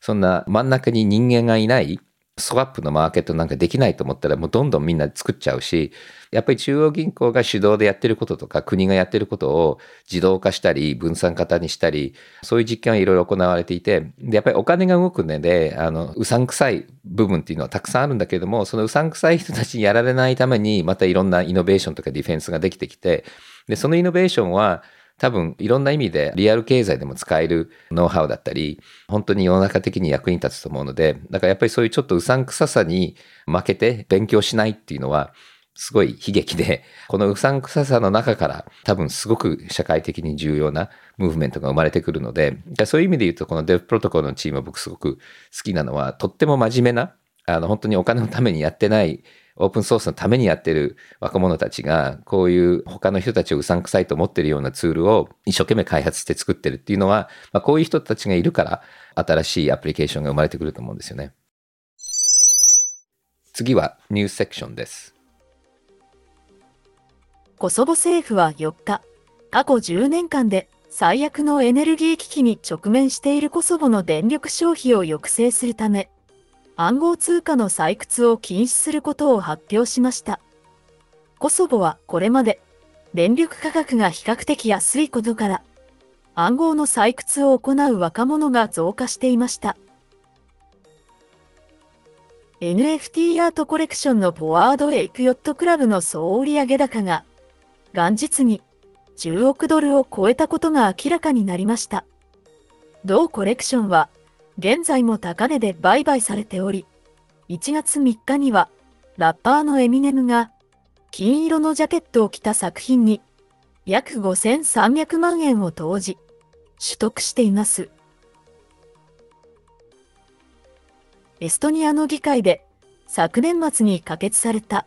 そんな真ん中に人間がいない、スワップのマーケットなんかできないと思ったらもうどんどんみんな作っちゃうし、やっぱり中央銀行が主導でやってることとか国がやってることを自動化したり分散型にしたり、そういう実験はいろいろ行われていて、で、やっぱりお金が動くので、あの、うさんくさい部分っていうのはたくさんあるんだけれども、そのうさんくさい人たちにやられないためにまたいろんなイノベーションとかディフェンスができてきて、で、そのイノベーションは多分いろんな意味でリアル経済でも使えるノウハウだったり、本当に世の中的に役に立つと思うので、だからやっぱりそういうちょっとうさんくささに負けて勉強しないっていうのは、すごい悲劇で、このうさんくささの中から多分すごく社会的に重要なムーブメントが生まれてくるので、そういう意味で言うとこのデブプロトコルのチームは僕すごく好きなのは、とっても真面目な、あの本当にお金のためにやってないオープンソースのためにやってる若者たちが、こういう他の人たちをうさんくさいと思ってるようなツールを一生懸命開発して作ってるっていうのは、まあ、こういう人たちがいるから、新しいアプリケーションが生まれてくると思うんですよね。次はニュースセクションです。コソボ政府は4日、過去10年間で最悪のエネルギー危機に直面しているコソボの電力消費を抑制するため、暗号通貨の採掘を禁止することを発表しました。コソボはこれまで電力価格が比較的安いことから、暗号の採掘を行う若者が増加していました。NFT アートコレクションのフォワードレイクヨットクラブの総売上高が元日に10億ドルを超えたことが明らかになりました。同コレクションは現在も高値で売買されており、1月3日にはラッパーのエミネムが金色のジャケットを着た作品に約5300万円を投じ、取得しています。エストニアの議会で昨年末に可決された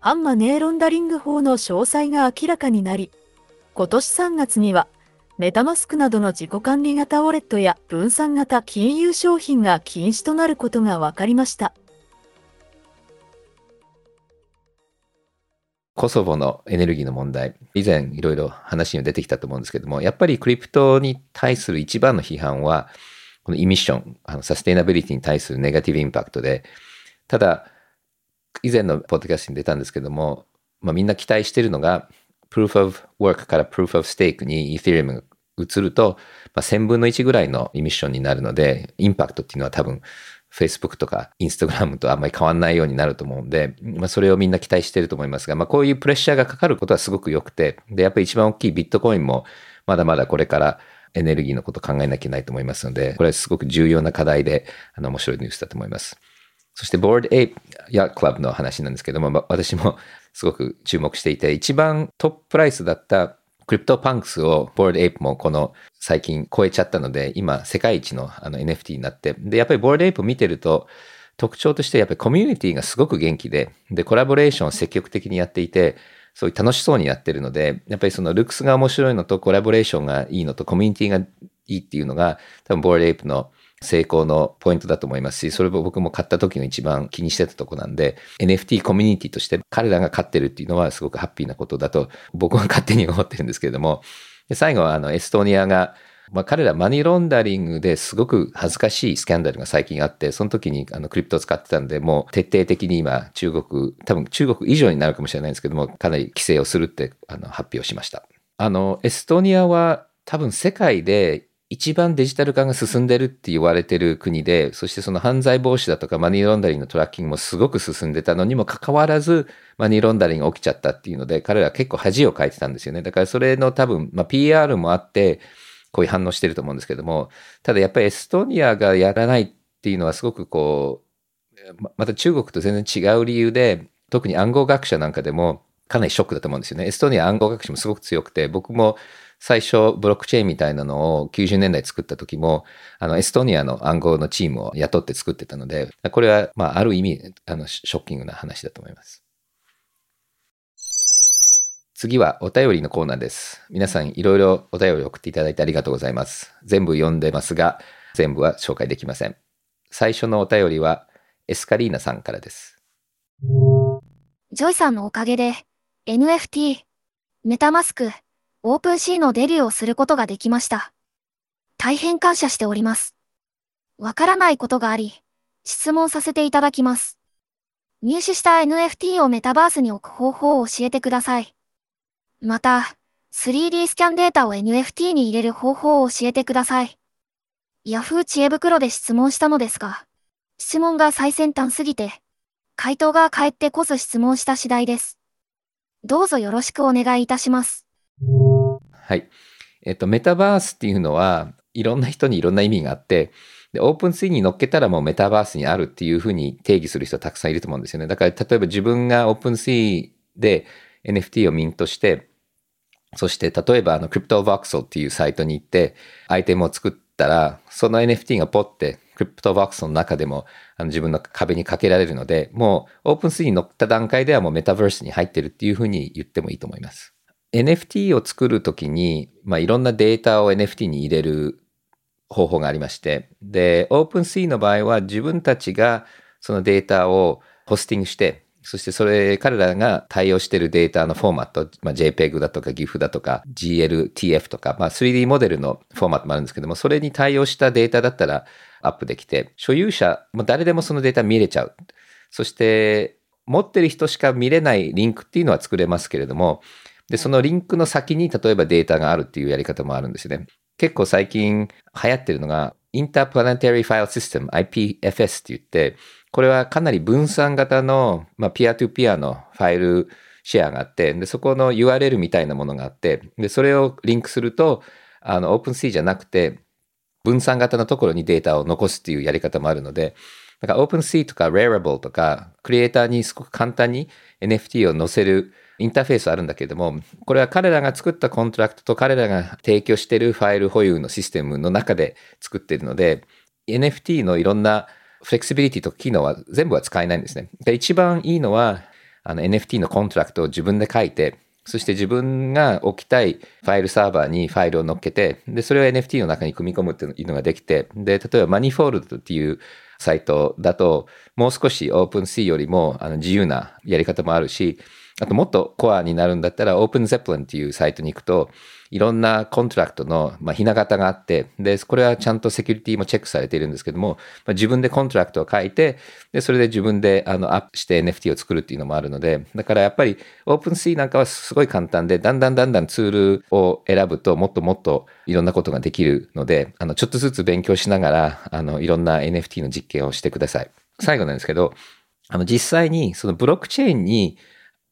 反マネーロンダリング法の詳細が明らかになり、今年3月にはメタマスクなどの自己管理型ウォレットや分散型金融商品が禁止となることが分かりました。コソボのエネルギーの問題、以前いろいろ話に出てきたと思うんですけども、やっぱりクリプトに対する一番の批判は、このイミッション、あのサステイナビリティに対するネガティブインパクトで、ただ、以前のポッドキャストに出たんですけども、まあ、みんな期待しているのが、Proof of Work から Proof of Stake に Ethereum が移ると、まあ、1000分の1ぐらいのエミッションになるので、インパクトっていうのは多分 Facebook とか Instagram とあんまり変わんないようになると思うんで、まあ、それをみんな期待してると思いますが、まあ、こういうプレッシャーがかかることはすごく良くて、で、やっぱり一番大きいビットコインもまだまだこれからエネルギーのことを考えなきゃいけないと思いますので、これはすごく重要な課題で、あの、面白いニュースだと思います。そして、 Bored Ape Yacht Club の話なんですけども、私もすごく注目していて、一番 top price だった CryptoPunks を Bored Ape もこの最近超えちゃったので、今世界一のあの NFT になって、で、やっぱり Bored Ape 見てると、特徴としてやっぱりコミュニティがすごく元気で、で、コラボレーションを積極的にやっていて、そういう楽しそうにやってるので、やっぱりそのルックスが面白いのとコラボレーションがいいのとコミュニティがいいっていうのが、多分ボードエイプの成功のポイントだと思いますし、それも僕も買った時の一番気にしてたとこなんで、NFT コミュニティとして彼らが勝ってるっていうのはすごくハッピーなことだと僕は勝手に思ってるんですけれども、で最後はあのエストニアが、まあ、彼らマニーロンダリングですごく恥ずかしいスキャンダルが最近あって、その時にあのクリプトを使ってたんで、もう徹底的に今中国、多分中国以上になるかもしれないんですけども、かなり規制をするってあの発表しました。あの、エストニアは多分世界で一番デジタル化が進んでるって言われてる国で、そしてその犯罪防止だとかマニーロンダリングのトラッキングもすごく進んでたのにもかかわらず、マニーロンダリングが起きちゃったっていうので、彼ら結構恥をかいてたんですよね。だからそれの多分、まあ、PR もあって、こういう反応してると思うんですけども、ただやっぱりエストニアがやらないっていうのはすごくこう、また中国と全然違う理由で、特に暗号学者なんかでもかなりショックだと思うんですよね。エストニア暗号学者もすごく強くて、僕も最初ブロックチェーンみたいなのを90年代作った時も、あの、エストニアの暗号のチームを雇って作ってたので、これは、まあ、ある意味、あの、ショッキングな話だと思います。次はお便りのコーナーです。皆さんいろいろお便り送っていただいてありがとうございます。全部読んでますが、全部は紹介できません。最初のお便りはエスカリーナさんからです。ジョイさんのおかげで NFT、 MetaMask、 OpenSea のデビューをすることができました。大変感謝しております。わからないことがあり、質問させていただきます。入手した NFT をメタバースに置く方法を教えてください。また、3D スキャンデータを NFT に入れる方法を教えてください。Yahoo 知恵袋で質問したのですが、質問が最先端すぎて、回答が返ってこず質問した次第です。どうぞよろしくお願いいたします。はい。えっと、メタバースっていうのは、いろんな人にいろんな意味があって、で、オープンツイに乗っけたらもうメタバースにあるっていうふうに定義する人たくさんいると思うんですよね。だから、例えば自分がオープンツイで NFT をミントして、そして例えばあのクリプトボクスっていうサイトに行ってアイテムを作ったら、その NFT がポってクリプトボクスの中でもあの自分の壁にかけられるので、もうオープンツイに乗った段階ではもうメタバースに入ってるっていうふうに言ってもいいと思います。NFT を作るときに、まあ、いろんなデータを NFT に入れる方法がありまして、で、OpenSea の場合は自分たちがそのデータをホスティングして、そしてそれ、彼らが対応しているデータのフォーマット、まあ、JPEG だとか GIF だとか GLTF とか、まあ、3D モデルのフォーマットもあるんですけども、それに対応したデータだったらアップできて、所有者、も誰でもそのデータ見れちゃう。そして、持ってる人しか見れないリンクっていうのは作れますけれども、で、そのリンクの先に例えばデータがあるっていうやり方もあるんですよね。結構最近流行ってるのが、インタープラネタリーファイルシステム IPFS って言って、これはかなり分散型の、まあ、ピアトゥピアのファイルシェアがあって、で、そこの URL みたいなものがあって、で、それをリンクすると、あの、OpenSea じゃなくて、分散型のところにデータを残すっていうやり方もあるので、だから OpenSea とか Rarible とか、クリエイターにすごく簡単に NFT を載せるインターフェースあるんだけれども、これは彼らが作ったコントラクトと彼らが提供しているファイル保有のシステムの中で作っているので、NFT のいろんなフレキシビリティと機能は全部は使えないんですね。で一番いいのは、あの NFT のコントラクトを自分で書いて、そして自分が置きたいファイルサーバーにファイルを乗っけて、で、それを NFT の中に組み込むっていうのができて、で、例えば Manifold っていうサイトだと、もう少し OpenSea よりもあの自由なやり方もあるし、あともっとコアになるんだったら OpenZeppelin っていうサイトに行くと、いろんなコントラクトの、まあ、ひな形があって、で、これはちゃんとセキュリティもチェックされているんですけども、まあ、自分でコントラクトを書いて、で、それで自分であのアップして NFT を作るっていうのもあるので、だからやっぱり OpenSea なんかはすごい簡単で、だんだんだんだんツールを選ぶともっともっといろんなことができるので、あの、ちょっとずつ勉強しながら、あの、いろんな NFT の実験をしてください。最後なんですけど、あの、実際にそのブロックチェーンに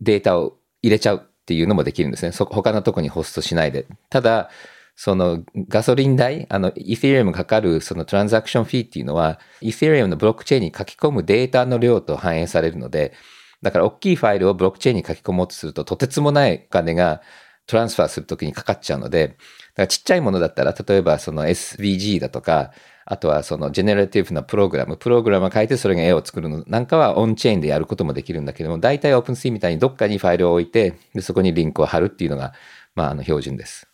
データを入れちゃうっていうのもできるんですね。そ他のとこにホストしないで。ただ、そのガソリン代、あの、イフェリアムかかるそのトランザクションフィーっていうのは、イフェリアムのブロックチェーンに書き込むデータの量と反映されるので、だから大きいファイルをブロックチェーンに書き込もうとすると、とてつもないお金がトランスファーするときにかかっちゃうので、だからちっちゃいものだったら、例えばその SVG だとか、あとはそのジェネラティブなプログラム、プログラムを書いてそれが絵を作るのなんかはオンチェーンでやることもできるんだけども、大体 OpenSea みたいにどっかにファイルを置いて、でそこにリンクを貼るっていうのが、まあ、あの標準です。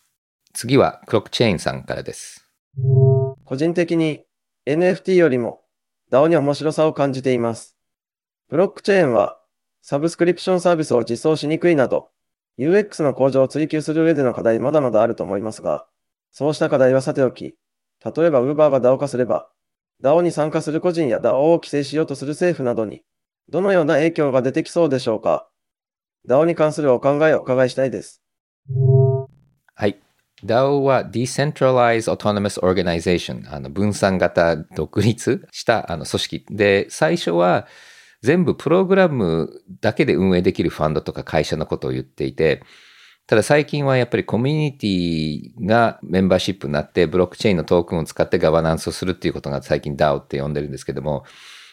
次はクロックチェーンさんからです。個人的に NFT よりも DAO に面白さを感じています。ブロックチェーンはサブスクリプションサービスを実装しにくいなど、UX の向上を追求する上での課題まだまだあると思いますが、そうした課題はさておき、例えば Uber が DAO 化すれば、DAO に参加する個人や DAO を規制しようとする政府などに、どのような影響が出てきそうでしょうか ?DAO に関するお考えをお伺いしたいです。はい。DAO は Decentralized Autonomous Organization、あの分散型独立したあの組織で、最初は全部プログラムだけで運営できるファンドとか会社のことを言っていて、ただ最近はやっぱりコミュニティがメンバーシップになってブロックチェーンのトークンを使ってガバナンスをするっていうことが最近 DAO って呼んでるんですけども、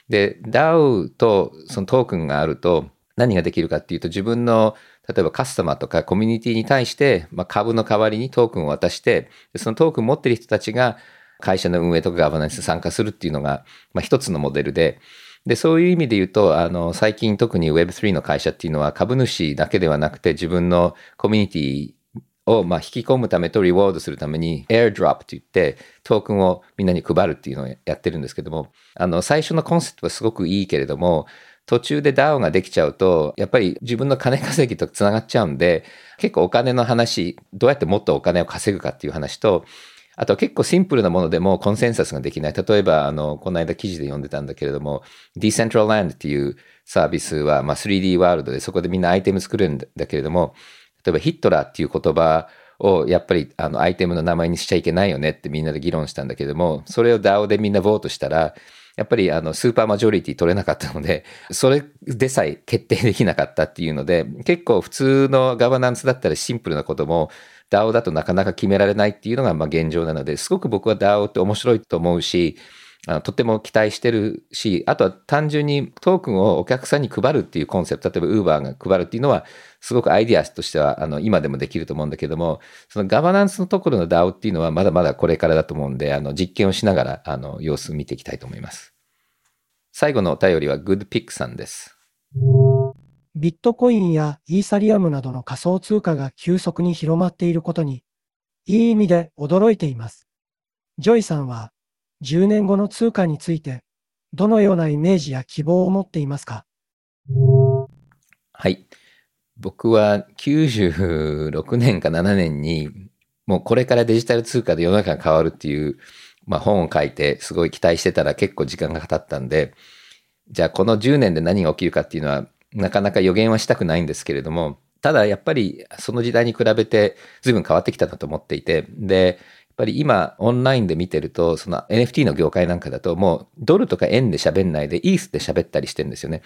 で、DAO とそのトークンがあると何ができるかっていうと自分の例えばカスタマーとかコミュニティに対して、まあ、株の代わりにトークンを渡してそのトークン持ってる人たちが会社の運営とかガバナンスに参加するっていうのが、まあ、一つのモデルで、で、そういう意味で言うと、あの、最近特に Web3 の会社っていうのは株主だけではなくて自分のコミュニティをま引き込むためとリワードするために AirDrop って言ってトークンをみんなに配るっていうのをやってるんですけども、あの、最初のコンセプトはすごくいいけれども、途中で DAO ができちゃうと、やっぱり自分の金稼ぎとつながっちゃうんで、結構お金の話、どうやってもっとお金を稼ぐかっていう話と、あと結構シンプルなものでもコンセンサスができない。例えば、あの、この間記事で読んでたんだけれども、Decentraland っていうサービスは、まあ、3D ワールドでそこでみんなアイテム作るんだけれども、例えばヒットラーっていう言葉をやっぱりあのアイテムの名前にしちゃいけないよねってみんなで議論したんだけれども、それを DAO でみんなボートしたら、やっぱりあのスーパーマジョリティ取れなかったので、それでさえ決定できなかったっていうので、結構普通のガバナンスだったらシンプルなことも DAO だとなかなか決められないっていうのがまあ現状なので、すごく僕は DAO って面白いと思うしあ、とても期待してるし、あとは単純にトークンをお客さんに配るっていうコンセプト、例えば Uber が配るっていうのは、すごくアイディアとしてはあの今でもできると思うんだけども、そのガバナンスのところの DAO っていうのはまだまだこれからだと思うんで、あの実験をしながらあの様子見ていきたいと思います。最後のお便りは GoodPick さんです。ビットコインやイーサリアムなどの仮想通貨が急速に広まっていることに、いい意味で驚いています。ジョイさんは、10年後の通貨について、どのようなイメージや希望を持っていますか？はい。僕は96年か7年に、もうこれからデジタル通貨で世の中が変わるっていう、まあ、本を書いてすごい期待してたら結構時間が経ったんで、じゃあこの10年で何が起きるかっていうのはなかなか予言はしたくないんですけれども、ただやっぱりその時代に比べて随分変わってきたなと思っていて、で、やっぱり今オンラインで見てると、その NFT の業界なんかだともうドルとか円で喋んないでイースで喋ったりしてるんですよね。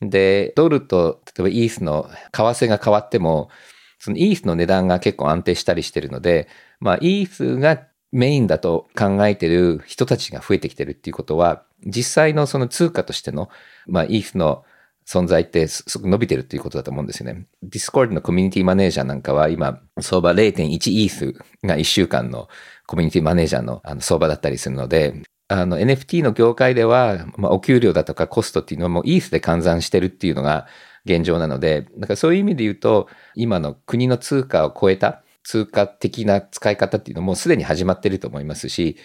で、ドルと例えばイースの為替が変わっても、そのイースの値段が結構安定したりしてるので、まあイースがメインだと考えてる人たちが増えてきてるっていうことは、実際のその通貨としての、まあイースの存在ってすごく伸びてるっていうことだと思うんですよね。Discord のコミュニティマネージャーなんかは今、相場0.1イースが1週間のコミュニティマネージャーのあの相場だったりするので、の NFT の業界では、まあ、お給料だとかコストっていうのはもうイースで換算してるっていうのが現状なので、だからそういう意味で言うと、今の国の通貨を超えた通貨的な使い方っていうのもすでに始まってると思いますし、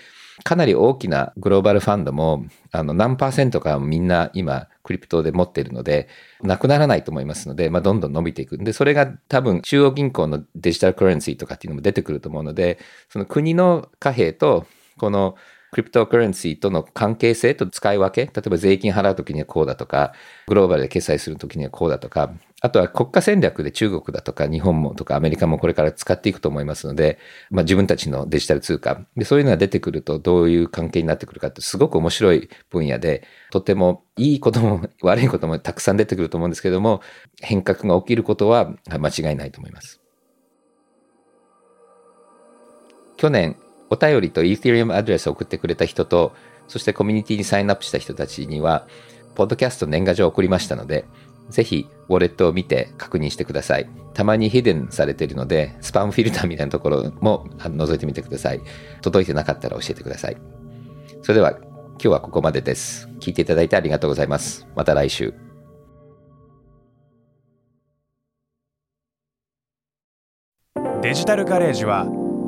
かなり大きなグローバルファンドも、あの、何パーセントかみんな今、クリプトで持っているので、なくならないと思いますので、まあ、どんどん伸びていく。で、それが多分、中央銀行のデジタルクレンシーとかっていうのも出てくると思うので、その国の貨幣と、このクリプトカレンシーとの関係性と使い分け、例えば税金払うときにはこうだとか、グローバルで決済するときにはこうだとか、あとは国家戦略で中国だとか日本もとかアメリカもこれから使っていくと思いますので、まあ、自分たちのデジタル通貨で、そういうのが出てくるとどういう関係になってくるかってすごく面白い分野で、とてもいいことも悪いこともたくさん出てくると思うんですけども、変革が起きることは間違いないと思います。去年、お便りと Ethereum アドレスを送ってくれた人と、そしてコミュニティにサインアップした人たちには、ポッドキャスト年賀状を送りましたので、ぜひ、ウォレットを見て確認してください。たまにヒデンされているので、スパムフィルターみたいなところも覗いてみてください。届いてなかったら教えてください。それでは、今日はここまでです。聞いていただいてありがとうございます。また来週。デジタルガレージは